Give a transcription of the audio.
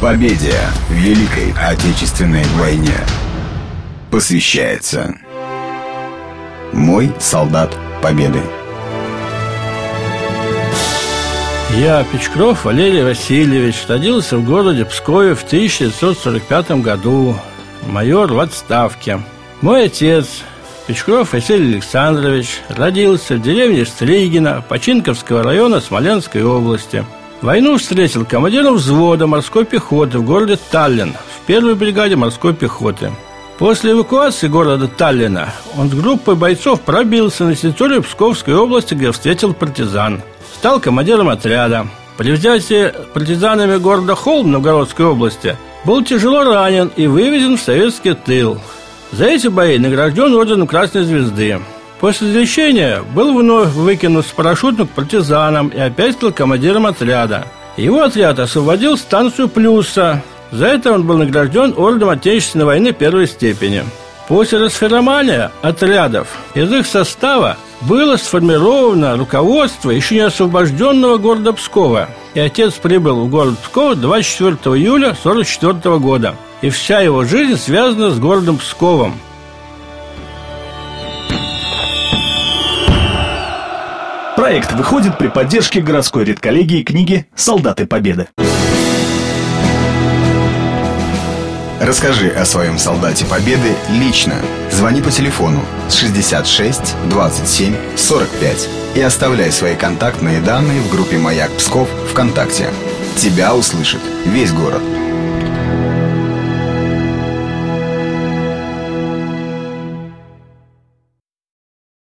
Победе в Великой Отечественной войне посвящается Мой солдат Победы. Я, Печкров Валерий Васильевич, родился в городе Пскове в 1945 году, майор в отставке. Мой отец, Печкров Василий Александрович, родился в деревне Стригина Починковского района Смоленской области. Войну встретил командиром взвода морской пехоты в городе Таллин в первой бригаде морской пехоты. После эвакуации города Таллина он с группой бойцов пробился на территорию Псковской области, где встретил партизан. Стал командиром отряда. При взятии партизанами города Холм Новгородской области был тяжело ранен и вывезен в советский тыл. За эти бои награжден орденом Красной Звезды. После лечения был вновь выкинут с парашютом к партизанам и опять стал командиром отряда. Его отряд освободил станцию Плюса. За это он был награжден орденом Отечественной войны первой степени. После расформирования отрядов из их состава было сформировано руководство еще не освобожденного города Пскова. И отец прибыл в город Псков 24 июля 1944 года. И вся его жизнь связана с городом Псковом. Проект выходит при поддержке городской редколлегии книги «Солдаты Победы». Расскажи о своем солдате Победы лично. Звони по телефону 66 27 45 и оставляй свои контактные данные в группе «Маяк Псков» ВКонтакте. Тебя услышит весь город.